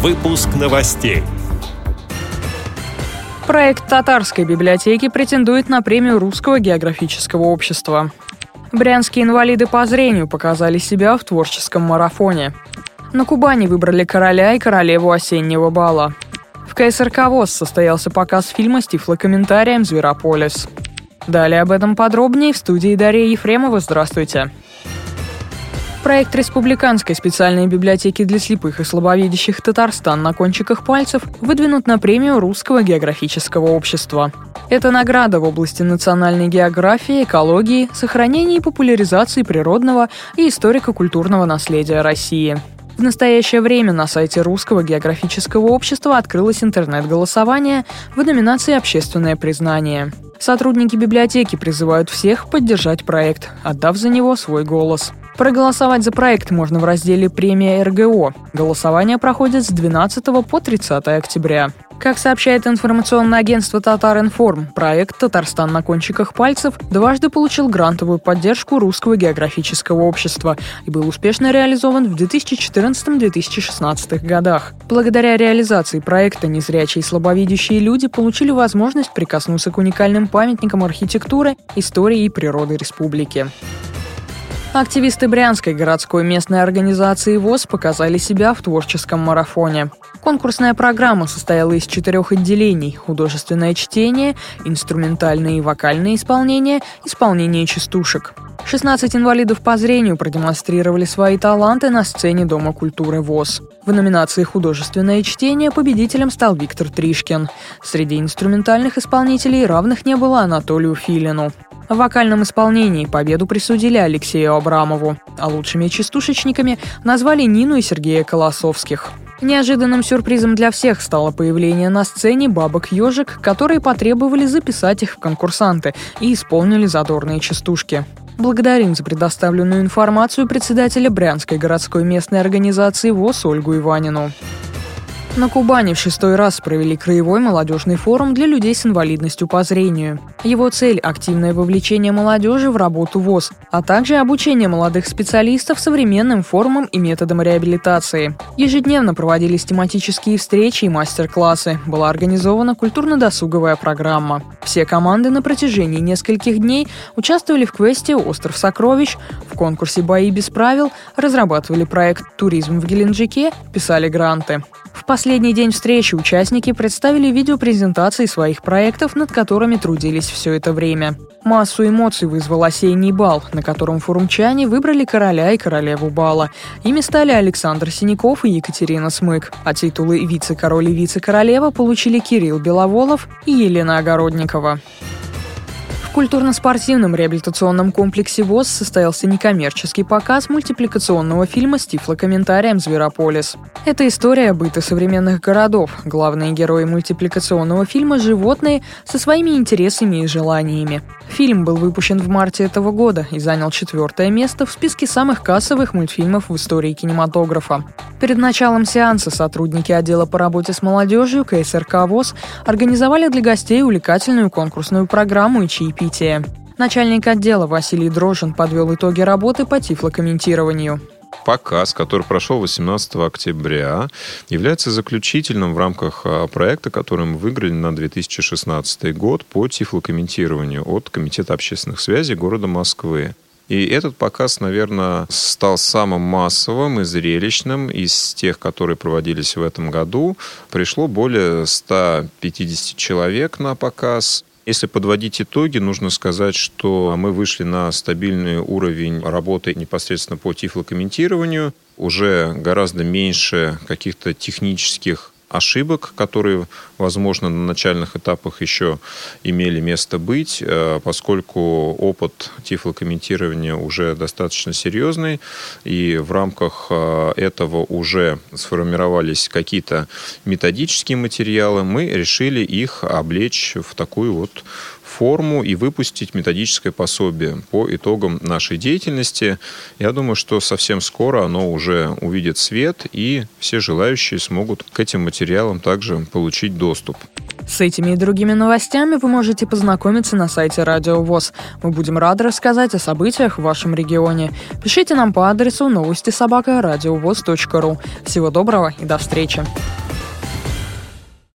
Выпуск новостей. Проект татарской библиотеки претендует на премию Русского географического общества. Брянские инвалиды по зрению показали себя в творческом марафоне. На Кубани выбрали короля и королеву осеннего бала. В КСРК ВОЗ состоялся показ фильма с тифлокомментарием «Зверополис». Далее об этом подробнее в студии Дарья Ефремова. Здравствуйте. Проект Республиканской специальной библиотеки для слепых и слабовидящих «Татарстан на кончиках пальцев» выдвинут на премию Русского географического общества. Это награда в области национальной географии, экологии, сохранения и популяризации природного и историко-культурного наследия России. В настоящее время на сайте Русского географического общества открылось интернет-голосование в номинации «Общественное признание». Сотрудники библиотеки призывают всех поддержать проект, отдав за него свой голос. Проголосовать за проект можно в разделе «Премия РГО». Голосование проходит с 12 по 30 октября. Как сообщает информационное агентство «Татаринформ», проект «Татарстан на кончиках пальцев» дважды получил грантовую поддержку Русского географического общества и был успешно реализован в 2014-2016 годах. Благодаря реализации проекта незрячие и слабовидящие люди получили возможность прикоснуться к уникальным памятникам архитектуры, истории и природы республики. Активисты Брянской городской местной организации ВОЗ показали себя в творческом марафоне. Конкурсная программа состояла из четырех отделений – художественное чтение, инструментальное и вокальное исполнение, исполнение частушек. 16 инвалидов по зрению продемонстрировали свои таланты на сцене Дома культуры ВОЗ. В номинации «Художественное чтение» победителем стал Виктор Тришкин. Среди инструментальных исполнителей равных не было Анатолию Филину. В вокальном исполнении победу присудили Алексею Абрамову, а лучшими частушечниками назвали Нину и Сергея Колосовских. Неожиданным сюрпризом для всех стало появление на сцене бабок-ежик, которые потребовали записать их в конкурсанты и исполнили задорные частушки. Благодарим за предоставленную информацию председателя Брянской городской местной организации ВОЗ Ольгу Иванину. На Кубани в шестой раз провели краевой молодежный форум для людей с инвалидностью по зрению. Его цель – активное вовлечение молодежи в работу ВОЗ, а также обучение молодых специалистов современным формам и методам реабилитации. Ежедневно проводились тематические встречи и мастер-классы. Была организована культурно-досуговая программа. Все команды на протяжении нескольких дней участвовали в квесте «Остров сокровищ», в конкурсе «Бои без правил», разрабатывали проект «Туризм в Геленджике», писали гранты. В последний день встречи участники представили видеопрезентации своих проектов, над которыми трудились все это время. Массу эмоций вызвал осенний бал, на котором форумчане выбрали короля и королеву бала. Ими стали Александр Синяков и Екатерина Смык, а титулы вице-король и вице-королева получили Кирилл Беловолов и Елена Огородникова культурно-спортивном реабилитационном комплексе ВОЗ состоялся некоммерческий показ мультипликационного фильма с тифлокомментарием «Зверополис». Это история быта современных городов. Главные герои мультипликационного фильма – животные со своими интересами и желаниями. Фильм был выпущен в марте этого года и занял четвертое место в списке самых кассовых мультфильмов в истории кинематографа. Перед началом сеанса сотрудники отдела по работе с молодежью КСРК ВОЗ организовали для гостей увлекательную конкурсную программу и чаепитие. Начальник отдела Василий Дрожин подвел итоги работы по тифлокомментированию показ, который прошел 18 октября, является заключительным в рамках а, проекта, который мы выиграли на 2016 год по тифлокомментированию от Комитета общественных связей города Москвы. И этот показ, наверное, стал самым массовым и зрелищным из тех, которые проводились в этом году. Пришло более 150 человек на показ. Если подводить итоги, нужно сказать, что мы вышли на стабильный уровень работы непосредственно по тифлокомментированию. Уже гораздо меньше каких-то технических ошибок, которые, возможно, на начальных этапах еще имели место быть, э, поскольку опыт тифлокомментирования уже достаточно серьезный, и в рамках э, этого уже сформировались какие-то методические материалы, мы решили их облечь в такую вот форму и выпустить методическое пособие по итогам нашей деятельности. Я думаю, что совсем скоро оно уже увидит свет, и все желающие смогут к этим материалам также получить доступ. С этими и другими новостями вы можете познакомиться на сайте Радио ВОЗ. Мы будем рады рассказать о событиях в вашем регионе. Пишите нам по адресу новости собака ру. Всего доброго и до встречи!